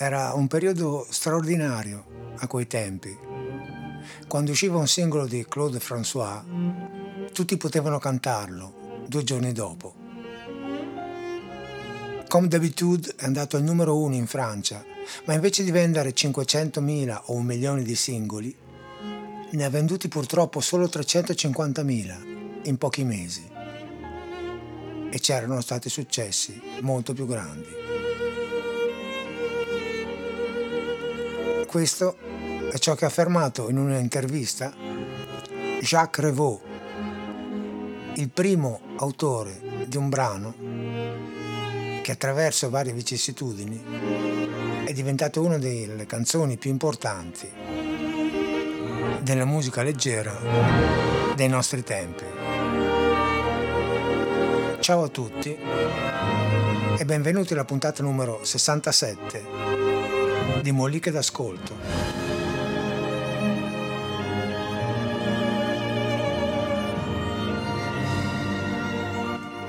Era un periodo straordinario a quei tempi. Quando usciva un singolo di Claude François, tutti potevano cantarlo due giorni dopo. Comme d'habitude è andato al numero uno in Francia, ma invece di vendere 500.000 o un milione di singoli, ne ha venduti purtroppo solo 350.000 in pochi mesi. E c'erano stati successi molto più grandi. Questo è ciò che ha affermato in un'intervista Jacques Revaux, il primo autore di un brano che attraverso varie vicissitudini è diventato una delle canzoni più importanti della musica leggera dei nostri tempi. Ciao a tutti e benvenuti alla puntata numero 67 di Molliche d'ascolto.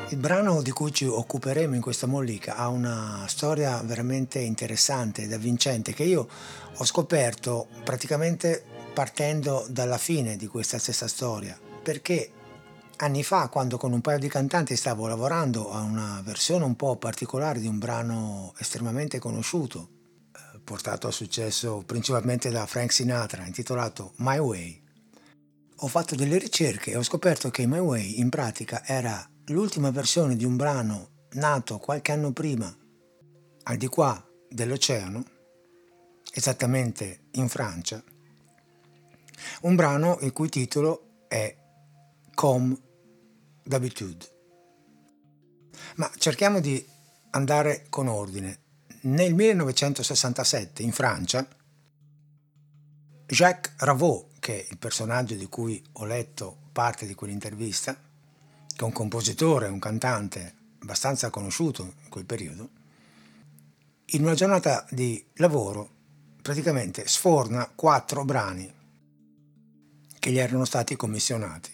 Il brano di cui ci occuperemo in questa mollica ha una storia veramente interessante ed avvincente che io ho scoperto praticamente partendo dalla fine di questa stessa storia, perché anni fa, quando con un paio di cantanti stavo lavorando a una versione un po' particolare di un brano estremamente conosciuto, portato a successo principalmente da Frank Sinatra, intitolato My Way, ho fatto delle ricerche e ho scoperto che My Way in pratica era l'ultima versione di un brano nato qualche anno prima, al di qua dell'oceano, esattamente in Francia, un brano il cui titolo è Comme d'habitude. Ma cerchiamo di andare con ordine. Nel 1967 in Francia, Jacques Ravaux, che è il personaggio di cui ho letto parte di quell'intervista, che è un compositore, un cantante abbastanza conosciuto in quel periodo, in una giornata di lavoro praticamente sforna quattro brani che gli erano stati commissionati,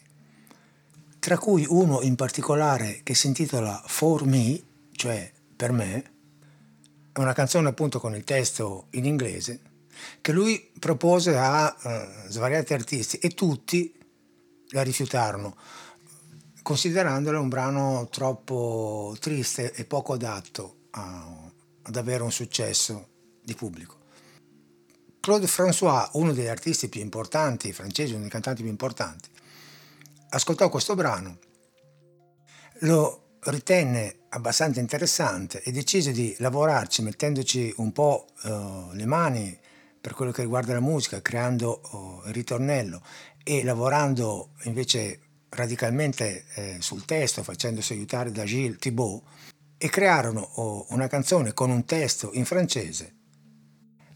tra cui uno in particolare che si intitola For Me, cioè per me, è una canzone appunto con il testo in inglese, che lui propose a uh, svariati artisti e tutti la rifiutarono considerandola un brano troppo triste e poco adatto a, ad avere un successo di pubblico. Claude François, uno degli artisti più importanti francesi, uno dei cantanti più importanti, ascoltò questo brano, lo ritenne abbastanza interessante e decise di lavorarci mettendoci un po' uh, le mani per quello che riguarda la musica, creando uh, il ritornello e lavorando invece radicalmente eh, sul testo, facendosi aiutare da Gilles Thibault, e crearono oh, una canzone con un testo in francese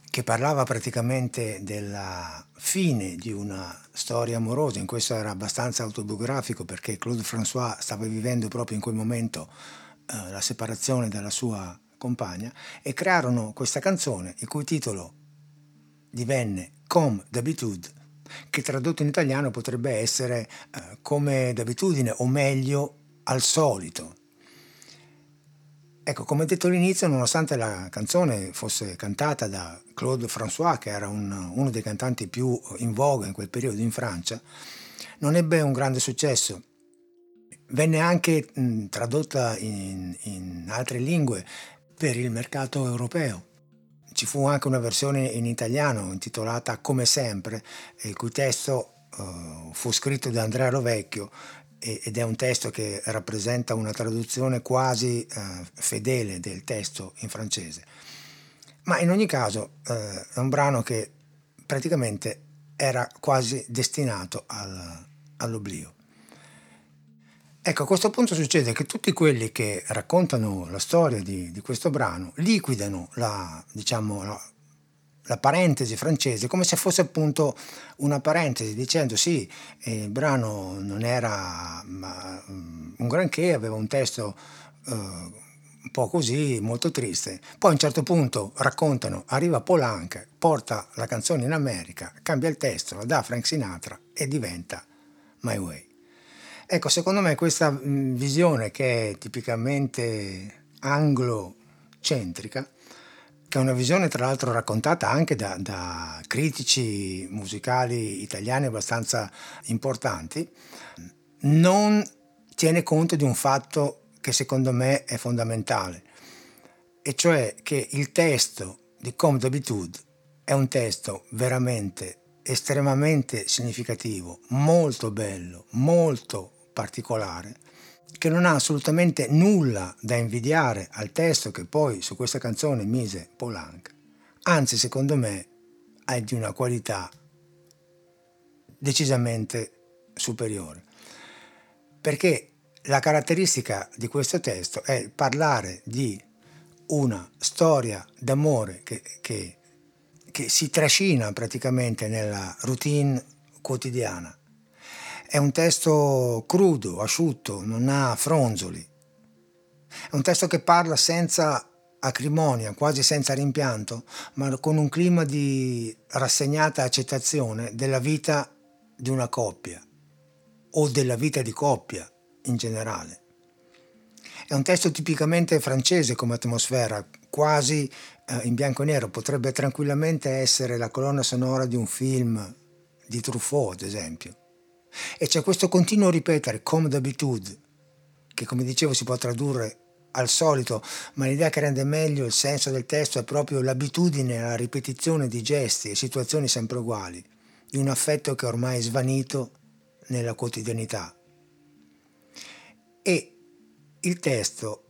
che parlava praticamente della fine di una storia amorosa, in questo era abbastanza autobiografico perché Claude François stava vivendo proprio in quel momento eh, la separazione dalla sua compagna e crearono questa canzone il cui titolo divenne Comme d'habitude che tradotto in italiano potrebbe essere eh, come d'abitudine o meglio al solito. Ecco, come detto all'inizio, nonostante la canzone fosse cantata da Claude François, che era un, uno dei cantanti più in voga in quel periodo in Francia, non ebbe un grande successo. Venne anche tradotta in, in altre lingue per il mercato europeo. Ci fu anche una versione in italiano intitolata Come sempre, il cui testo uh, fu scritto da Andrea Rovecchio ed è un testo che rappresenta una traduzione quasi uh, fedele del testo in francese. Ma in ogni caso uh, è un brano che praticamente era quasi destinato al, all'oblio. Ecco, a questo punto succede che tutti quelli che raccontano la storia di, di questo brano liquidano la, diciamo, la, la, parentesi francese come se fosse appunto una parentesi dicendo sì, eh, il brano non era ma, um, un granché, aveva un testo uh, un po' così, molto triste. Poi a un certo punto raccontano, arriva Polanca, porta la canzone in America, cambia il testo, la dà a Frank Sinatra e diventa My Way. Ecco, secondo me questa visione che è tipicamente anglocentrica che è una visione tra l'altro raccontata anche da, da critici musicali italiani abbastanza importanti, non tiene conto di un fatto che secondo me è fondamentale, e cioè che il testo di Comme d'habitude è un testo veramente estremamente significativo, molto bello, molto particolare, che non ha assolutamente nulla da invidiare al testo che poi su questa canzone mise Polanc, anzi secondo me è di una qualità decisamente superiore. Perché la caratteristica di questo testo è parlare di una storia d'amore che, che, che si trascina praticamente nella routine quotidiana è un testo crudo, asciutto, non ha fronzoli. È un testo che parla senza acrimonia, quasi senza rimpianto, ma con un clima di rassegnata accettazione della vita di una coppia o della vita di coppia in generale. È un testo tipicamente francese come atmosfera, quasi eh, in bianco e nero, potrebbe tranquillamente essere la colonna sonora di un film di Truffaut, ad esempio. E c'è questo continuo ripetere come d'abitude, che come dicevo si può tradurre al solito, ma l'idea che rende meglio il senso del testo è proprio l'abitudine alla ripetizione di gesti e situazioni sempre uguali, di un affetto che ormai è svanito nella quotidianità. E il testo,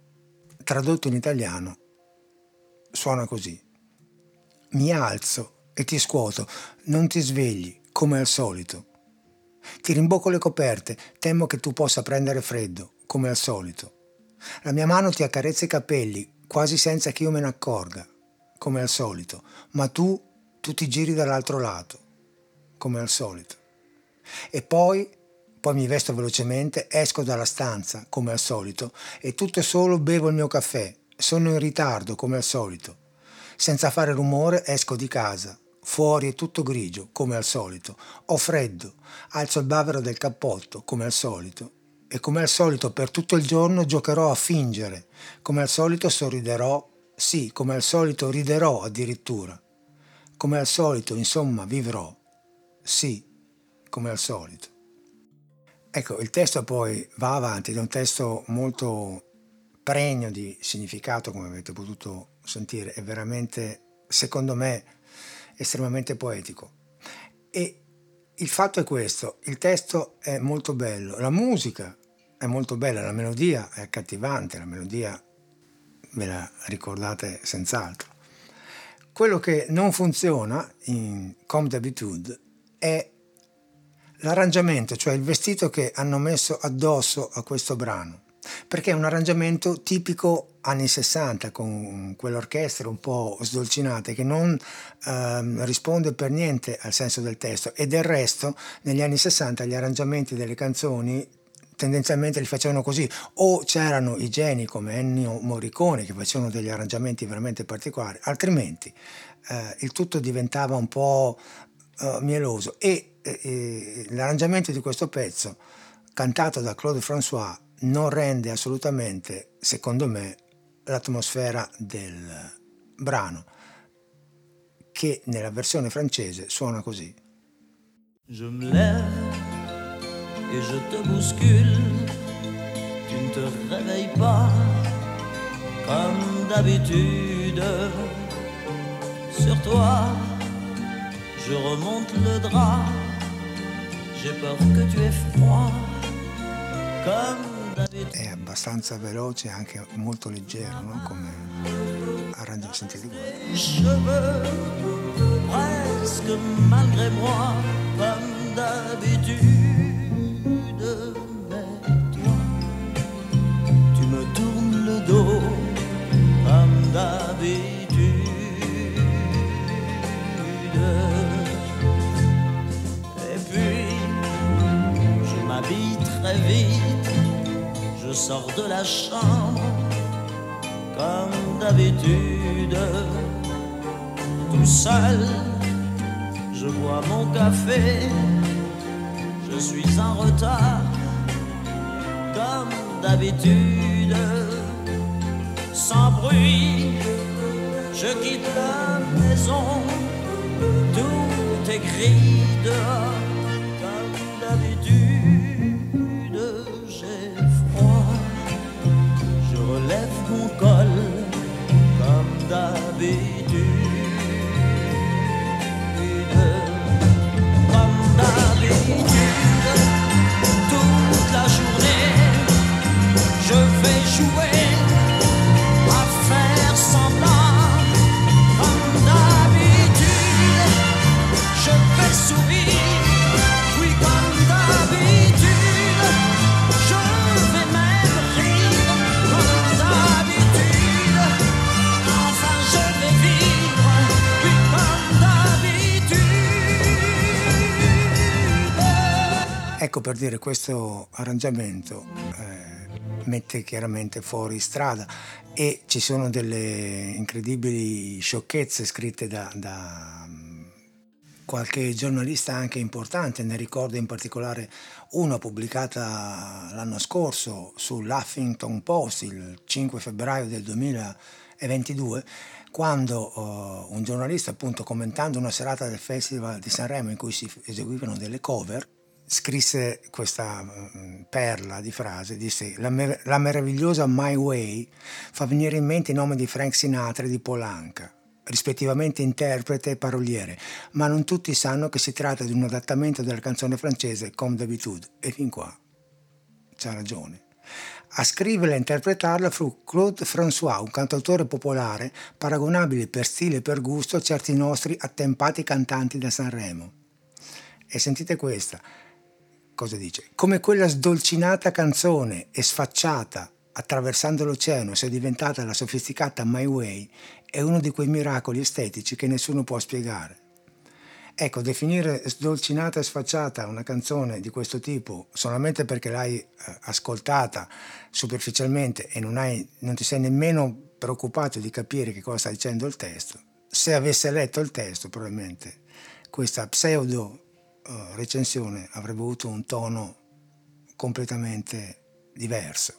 tradotto in italiano, suona così. Mi alzo e ti scuoto, non ti svegli, come al solito. Ti rimbocco le coperte, temo che tu possa prendere freddo, come al solito. La mia mano ti accarezza i capelli, quasi senza che io me ne accorga, come al solito, ma tu, tu ti giri dall'altro lato, come al solito. E poi, poi mi vesto velocemente, esco dalla stanza, come al solito, e tutto solo bevo il mio caffè, sono in ritardo, come al solito. Senza fare rumore esco di casa, Fuori è tutto grigio, come al solito. Ho freddo, alzo il bavero del cappotto, come al solito. E come al solito per tutto il giorno giocherò a fingere. Come al solito sorriderò, sì, come al solito riderò addirittura. Come al solito, insomma, vivrò. Sì, come al solito. Ecco, il testo poi va avanti, è un testo molto pregno di significato, come avete potuto sentire, è veramente, secondo me, estremamente poetico. E il fatto è questo, il testo è molto bello, la musica è molto bella, la melodia è accattivante, la melodia ve la ricordate senz'altro. Quello che non funziona in Comme d'habitude è l'arrangiamento, cioè il vestito che hanno messo addosso a questo brano perché è un arrangiamento tipico anni 60 con quell'orchestra un po' sdolcinata che non ehm, risponde per niente al senso del testo. E del resto negli anni 60 gli arrangiamenti delle canzoni tendenzialmente li facevano così. O c'erano i geni come Ennio Morricone che facevano degli arrangiamenti veramente particolari altrimenti eh, il tutto diventava un po' eh, mieloso. E eh, l'arrangiamento di questo pezzo cantato da Claude François non rende assolutamente, secondo me, l'atmosfera del brano, che nella versione francese suona così. Je me lève et je te bouscule, tu ne te réveilles pas comme d'habitude. Sur toi, je remonte le drap, j'ai peur que tu aies froid comme è abbastanza veloce e anche molto leggero no? come arrangiamento sentite voi. Presque malgré moi comme d'habitude tu me tournes le dos comme d'habitude. Et puis je m'habille très vite je sors de la chambre comme d'habitude, tout seul, je bois mon café, je suis en retard comme d'habitude, sans bruit, je quitte la maison, tout est gris dehors, relève mon col, comme d'habitude. Comme d'habitude, Ecco per dire questo arrangiamento eh, mette chiaramente fuori strada e ci sono delle incredibili sciocchezze scritte da, da, mm, qualche giornalista anche importante, ne ricordo in particolare una pubblicata l'anno scorso sull'Huffington Post il 5 febbraio del 2022 quando uh, un giornalista appunto commentando una serata del Festival di Sanremo in cui si eseguivano delle cover scrisse questa mm, perla di frase, disse la, mer- la meravigliosa My Way fa venire in mente i nomi di Frank Sinatra e di Polanca, rispettivamente interprete e paroliere, ma non tutti sanno che si tratta di un adattamento della canzone francese Comme d'habitude, e fin qua c'ha ragione. A scriverla e interpretarla fu Claude François, un cantautore popolare paragonabile per stile e per gusto a certi nostri attempati cantanti da Sanremo. E sentite questa, cosa dice? Come quella sdolcinata canzone e sfacciata attraversando l'oceano sia diventata la sofisticata My Way è uno di quei miracoli estetici che nessuno può spiegare. Ecco, definire sdolcinata e sfacciata una canzone di questo tipo solamente perché l'hai eh, ascoltata superficialmente e non, hai, non ti sei nemmeno preoccupato di capire che cosa sta dicendo il testo, se avesse letto il testo probabilmente questa pseudo recensione avrebbe avuto un tono completamente diverso.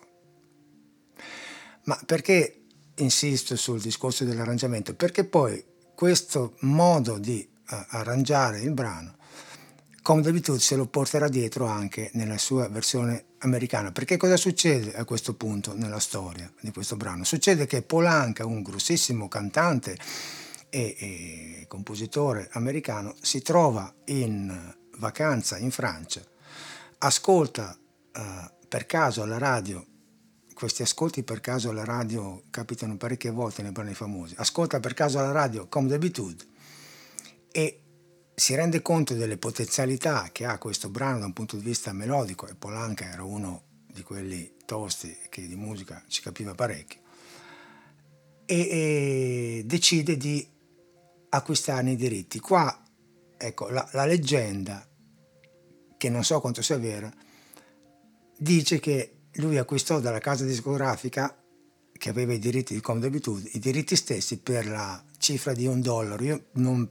Ma perché insisto sul discorso dell'arrangiamento? Perché poi questo modo di uh, arrangiare il brano, come d'abitudine, se lo porterà dietro anche nella sua versione americana. Perché cosa succede a questo punto nella storia di questo brano? Succede che Polanca, un grossissimo cantante e, e compositore americano, si trova in vacanza in Francia, ascolta uh, per caso alla radio, questi ascolti per caso alla radio capitano parecchie volte nei brani famosi, ascolta per caso alla radio Comme d'habitude e si rende conto delle potenzialità che ha questo brano da un punto di vista melodico e Polanca era uno di quelli tosti che di musica ci capiva parecchio e, e decide di acquistarne i diritti. Qua ecco la, la leggenda che non so quanto sia vera, dice che lui acquistò dalla casa discografica che aveva i diritti di Come d'abitudine, i diritti stessi per la cifra di un dollaro. Io non,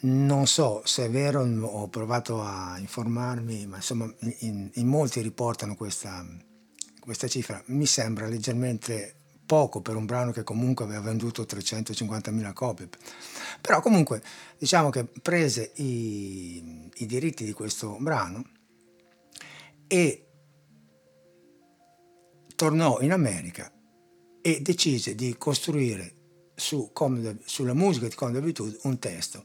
non so se è vero, ho provato a informarmi, ma insomma in, in molti riportano questa, questa cifra. Mi sembra leggermente poco per un brano che comunque aveva venduto 350.000 copie. Però comunque diciamo che prese i, i diritti di questo brano e tornò in America e decise di costruire su, sulla musica di Come d'abitudine un testo.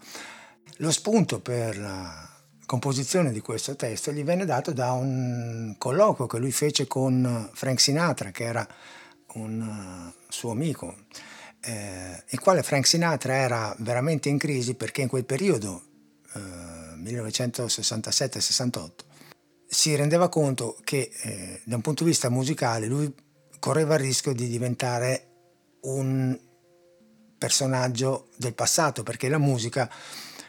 Lo spunto per la composizione di questo testo gli venne dato da un colloquio che lui fece con Frank Sinatra, che era un uh, suo amico, eh, il quale Frank Sinatra era veramente in crisi perché in quel periodo, eh, 1967-68, si rendeva conto che eh, da un punto di vista musicale lui correva il rischio di diventare un personaggio del passato perché la musica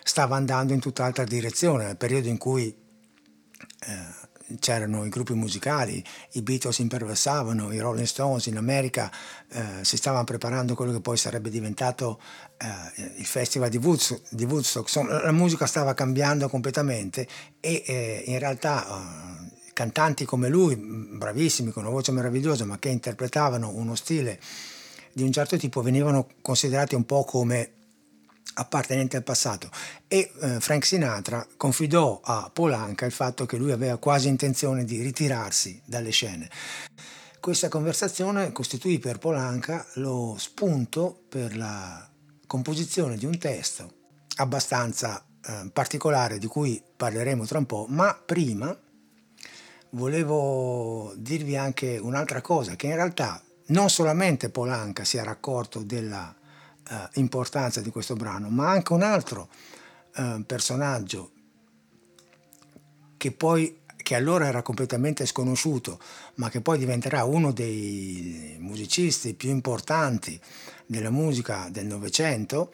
stava andando in tutt'altra direzione, nel periodo in cui eh, c'erano i gruppi musicali, i Beatles imperversavano, i Rolling Stones in America eh, si stavano preparando quello che poi sarebbe diventato eh, il festival di Woodstock, di Woodstock. la musica stava cambiando completamente e eh, in realtà eh, cantanti come lui, bravissimi, con una voce meravigliosa, ma che interpretavano uno stile di un certo tipo venivano considerati un po' come appartenenti al passato e eh, Frank Sinatra confidò a Polanca il fatto che lui aveva quasi intenzione di ritirarsi dalle scene. Questa conversazione costituì per Polanca lo spunto per la composizione di un testo abbastanza eh, particolare di cui parleremo tra un po', ma prima volevo dirvi anche un'altra cosa, che in realtà non solamente Polanca si era accorto della eh, importanza di questo brano, ma anche un altro eh, personaggio che poi che allora era completamente sconosciuto, ma che poi diventerà uno dei musicisti più importanti della musica del Novecento,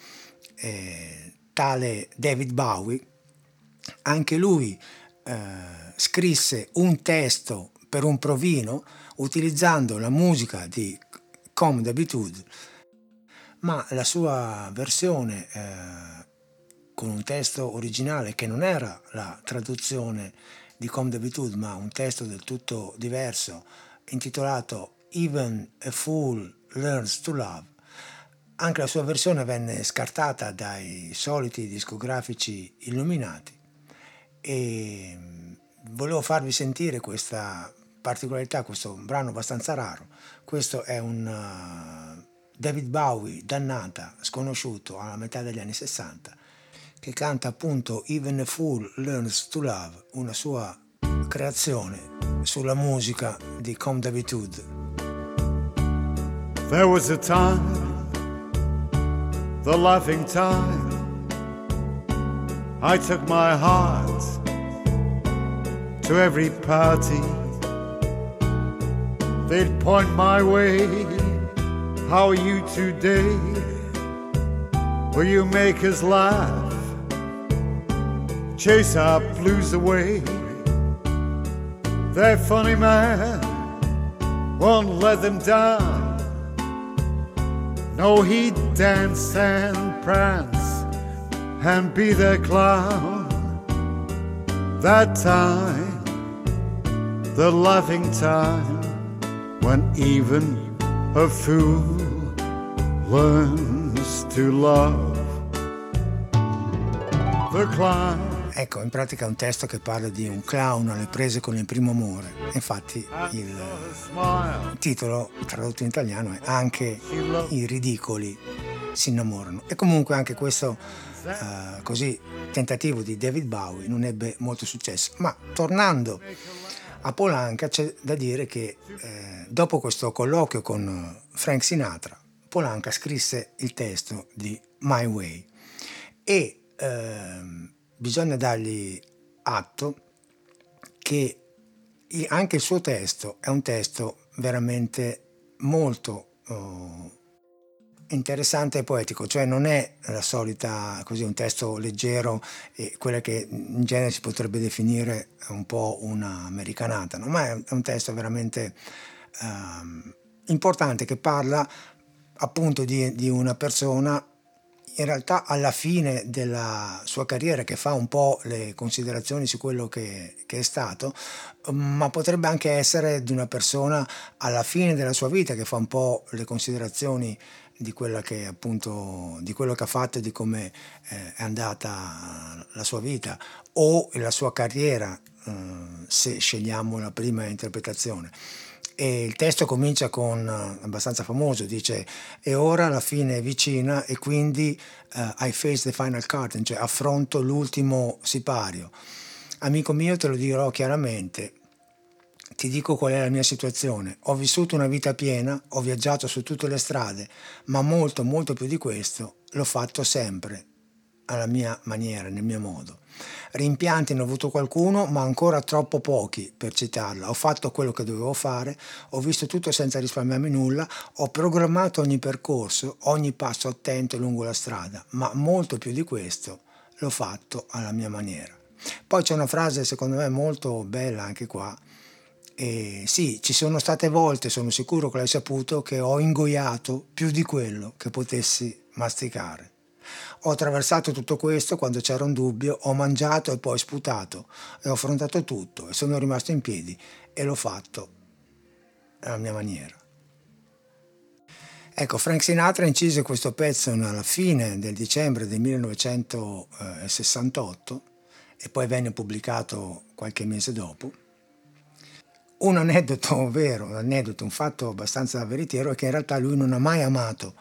eh, tale David Bowie, anche lui eh, scrisse un testo per un provino utilizzando la musica di Comme d'habitude ma la sua versione eh, con un testo originale che non era la traduzione di Comme d'habitude, ma un testo del tutto diverso, intitolato Even a Fool Learns to Love, anche la sua versione venne scartata dai soliti discografici illuminati e mm, volevo farvi sentire questa particolarità, questo brano abbastanza raro. Questo è un David Bowie, dannata, sconosciuto alla metà degli anni 60, che canta appunto Even a Fool Learns to Love, una sua creazione sulla musica di Com d'habitude. There was a time, the laughing time, I took my heart to every party. They'd point my way How are you today? Will you make us laugh? Chase our blues away. That funny man won't let them down. No, he'd dance and prance and be the clown. That time, the laughing time, when even a fool learns to love the clown. Ecco, in pratica è un testo che parla di un clown alle prese con il primo amore. Infatti il titolo tradotto in italiano è Anche i ridicoli si innamorano. E comunque anche questo uh, così tentativo di David Bowie non ebbe molto successo. Ma tornando a Polanca c'è da dire che eh, dopo questo colloquio con Frank Sinatra, Polanca scrisse il testo di My Way e eh, bisogna dargli atto che anche il suo testo è un testo veramente molto oh, interessante e poetico, cioè non è la solita così un testo leggero e quella che in genere si potrebbe definire un po' una americanata, no? ma è un testo veramente um, importante che parla appunto di, di una persona in realtà alla fine della sua carriera che fa un po' le considerazioni su quello che, che, è stato, ma potrebbe anche essere di una persona alla fine della sua vita che fa un po' le considerazioni di, che, appunto, di quello che ha fatto e di come eh, è andata la sua vita o la sua carriera, eh, se scegliamo la prima interpretazione. E il testo comincia con, eh, abbastanza famoso, dice e ora la fine è vicina e quindi uh, I face the final curtain, cioè affronto l'ultimo sipario. Amico mio, te lo dirò chiaramente, ti dico qual è la mia situazione. Ho vissuto una vita piena, ho viaggiato su tutte le strade, ma molto, molto più di questo l'ho fatto sempre alla mia maniera, nel mio modo. Rimpianti ne ho avuto qualcuno, ma ancora troppo pochi per citarla. Ho fatto quello che dovevo fare, ho visto tutto senza risparmiarmi nulla, ho programmato ogni percorso, ogni passo attento lungo la strada, ma molto più di questo l'ho fatto alla mia maniera. Poi c'è una frase secondo me molto bella anche qua, e sì, ci sono state volte, sono sicuro che l'hai saputo, che ho ingoiato più di quello che potessi masticare. Ho attraversato tutto questo quando c'era un dubbio, ho mangiato e poi sputato e ho affrontato tutto e sono rimasto in piedi e l'ho fatto alla mia maniera. Ecco, Frank Sinatra incise questo pezzo alla fine del dicembre del 1968 e poi venne pubblicato qualche mese dopo. Un aneddoto vero, un aneddoto, un fatto abbastanza veritiero è che in realtà lui non ha mai amato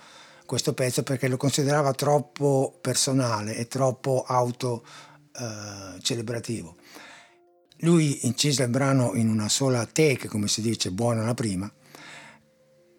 questo pezzo perché lo considerava troppo personale e troppo autocelebrativo. Eh, lui incise il brano in una sola take, come si dice, buona la prima,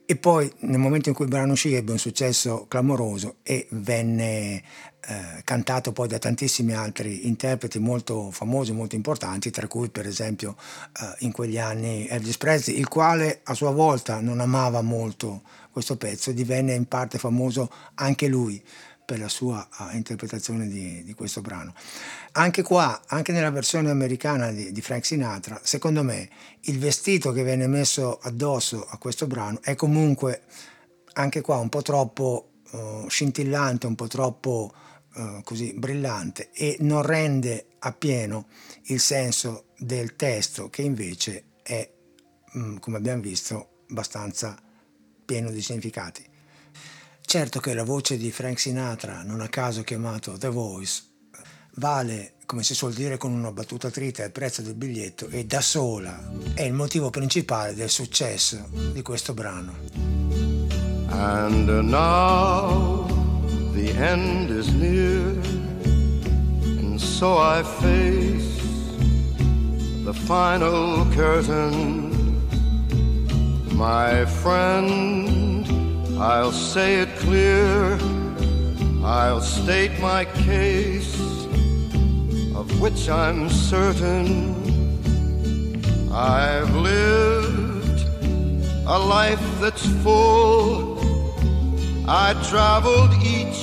e poi nel momento in cui il brano uscì ebbe un successo clamoroso e venne eh, cantato poi da tantissimi altri interpreti molto famosi, molto importanti, tra cui per esempio eh, in quegli anni Elvis Presley, il quale a sua volta non amava molto questo pezzo, divenne in parte famoso anche lui per la sua uh, interpretazione di, di, questo brano. Anche qua, anche nella versione americana di, di, Frank Sinatra, secondo me il vestito che viene messo addosso a questo brano è comunque anche qua un po' troppo uh, scintillante, un po' troppo uh, così brillante e non rende appieno il senso del testo che invece è, mh, come abbiamo visto, abbastanza pieno di significati. Certo che la voce di Frank Sinatra, non a caso chiamato The Voice, vale, come si suol dire con una battuta trita, il prezzo del biglietto e da sola è il motivo principale del successo di questo brano. And now the end is near, and so I face the final curtain, my friend. I'll say it clear, I'll state my case, of which I'm certain. I've lived a life that's full. I traveled each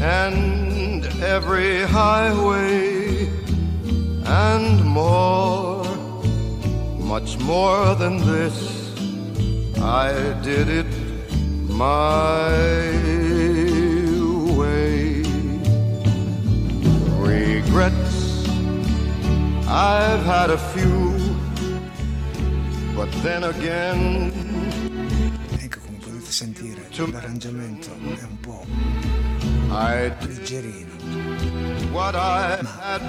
and every highway and more, much more than this. I did it my way. Regrets, I've had a few, but then again. Ecco come potete sentire, l'arrangiamento è un po' leggerino. Ma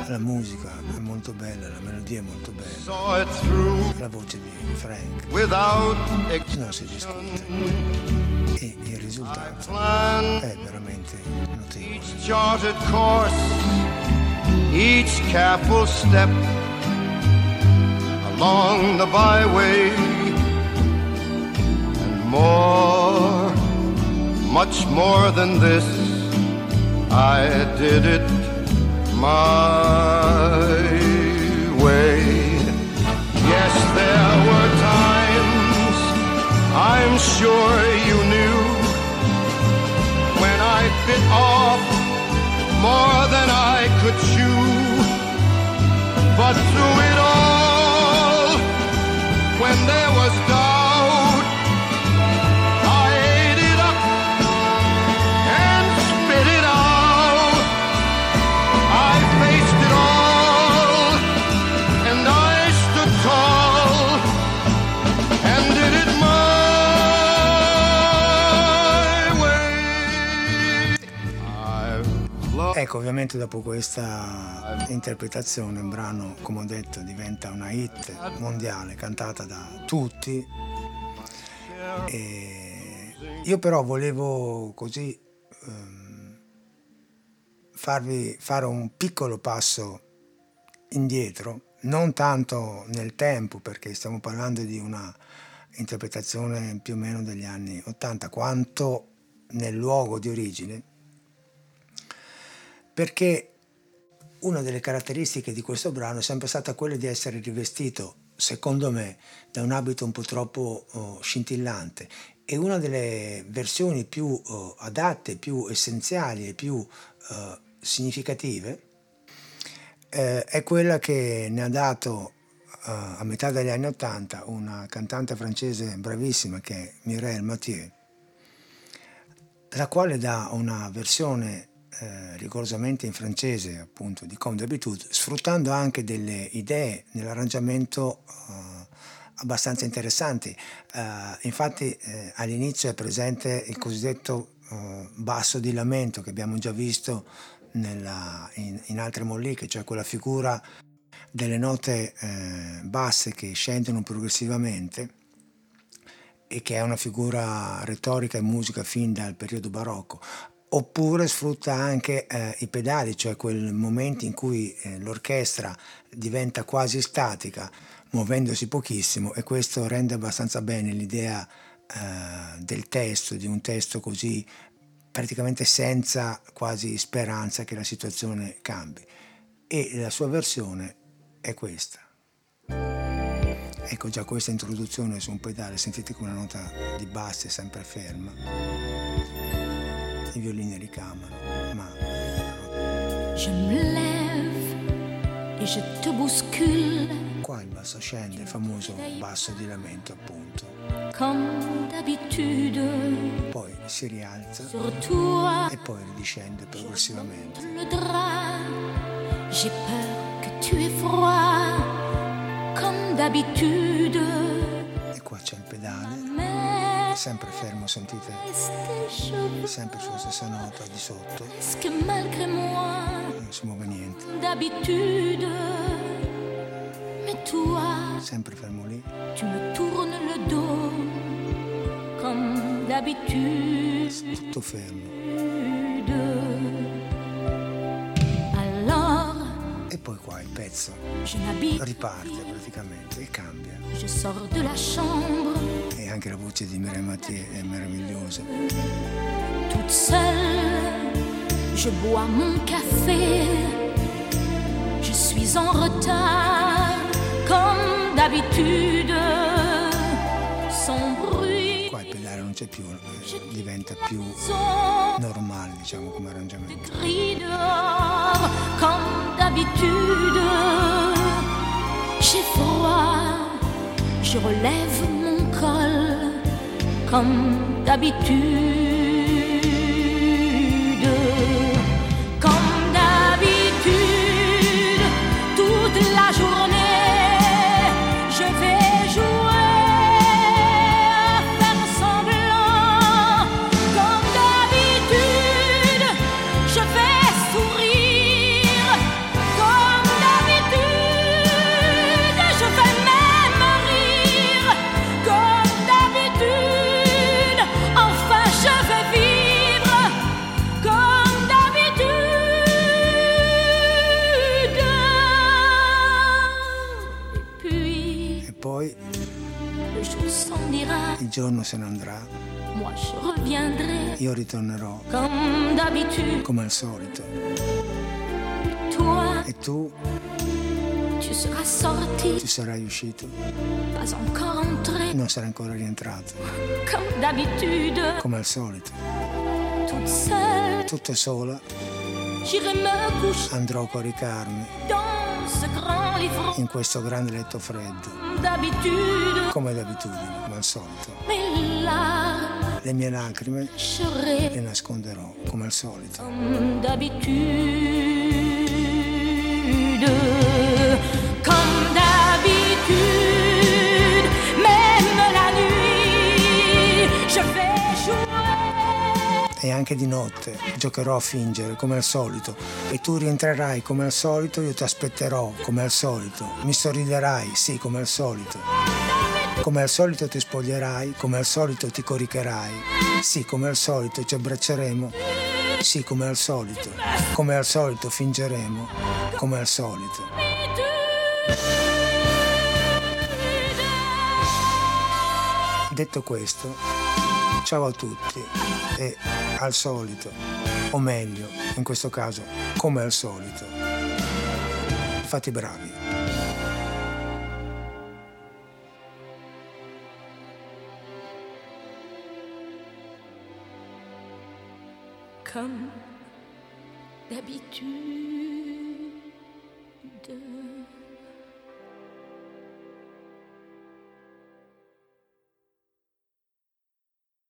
la musica è molto bella, la melodia è molto bella. La voce di Frank non si discute e il risultato è veramente notevole. Each charted course, each careful step along the byway, and more, much more than this, I did it my way. Yes, there were times I'm sure Ecco, ovviamente dopo questa interpretazione il brano, come ho detto, diventa una hit mondiale cantata da tutti. E io però volevo così ehm, farvi fare un piccolo passo indietro, non tanto nel tempo, perché stiamo parlando di una interpretazione più o meno degli anni 80, quanto nel luogo di origine, perché una delle caratteristiche di questo brano è sempre stata quella di essere rivestito, secondo me, da un abito un po' troppo oh, scintillante. E una delle versioni più oh, adatte, più essenziali e più eh, significative eh, è quella che ne ha dato eh, a metà degli anni Ottanta una cantante francese bravissima che è Mireille Mathieu, la quale dà una versione eh, rigorosamente in francese, appunto, di Comme d'habitude, sfruttando anche delle idee nell'arrangiamento eh, abbastanza interessanti. Eh, infatti eh, all'inizio è presente il cosiddetto eh, basso di lamento che abbiamo già visto nella- in, in altre molliche, cioè quella figura delle note eh, basse che scendono progressivamente e che è una figura retorica e musica fin dal periodo barocco. Oppure sfrutta anche eh, i pedali, cioè quel momento in cui eh, l'orchestra diventa quasi statica, muovendosi pochissimo, e questo rende abbastanza bene l'idea eh, del testo, di un testo così praticamente senza quasi speranza che la situazione cambi. E la sua versione è questa. Ecco già questa introduzione su un pedale, sentite che una nota di basse sempre ferma. I violini ricamano, ma Je me lève et je te bouscule qua il basso scende, il famoso basso di lamento appunto. Poi si rialza e poi ridiscende progressivamente. le. J'ai peur que tu aies froid comme d'habitude. E qua c'è il pedale, Mais sempre fermo, sentite. Sempre sulla stessa nota di sotto, non si muove niente, sempre fermo lì, tutto fermo. E poi qua il pezzo je riparte praticamente e cambia. Anche la voce di Mireille Mathieu è meravigliosa. toute seule. Je bois mon café, je suis en retard comme d'habitude. Sans bruit, Qua il pedale non c'è più, eh, diventa più normale diciamo come arrangiamento. dehors comme d'habitude. J'ai froid, je relève mon col comme d'habitude. Poi il giorno se ne andrà, io ritornerò. Come al solito. E tu? ci sarai uscito, non sarai ancora rientrato, come al solito. Tutto sola. Andrò a coricarmi in questo grande letto freddo, come d'abitudine, come al solito. Le mie lacrime le nasconderò, come al solito. E anche di notte giocherò a fingere, come al solito, e tu rientrerai come al solito, io ti aspetterò, come al solito. Mi sorriderai, sì, come al solito. Come al solito ti spoglierai, come al solito ti coricherai. Sì, come al solito ci abbracceremo. Sì, come al solito. Come al solito fingeremo, come al solito. Detto questo, ciao a tutti e al solito, o meglio, in questo caso, come al solito, fate bravi. Comme d'habitude.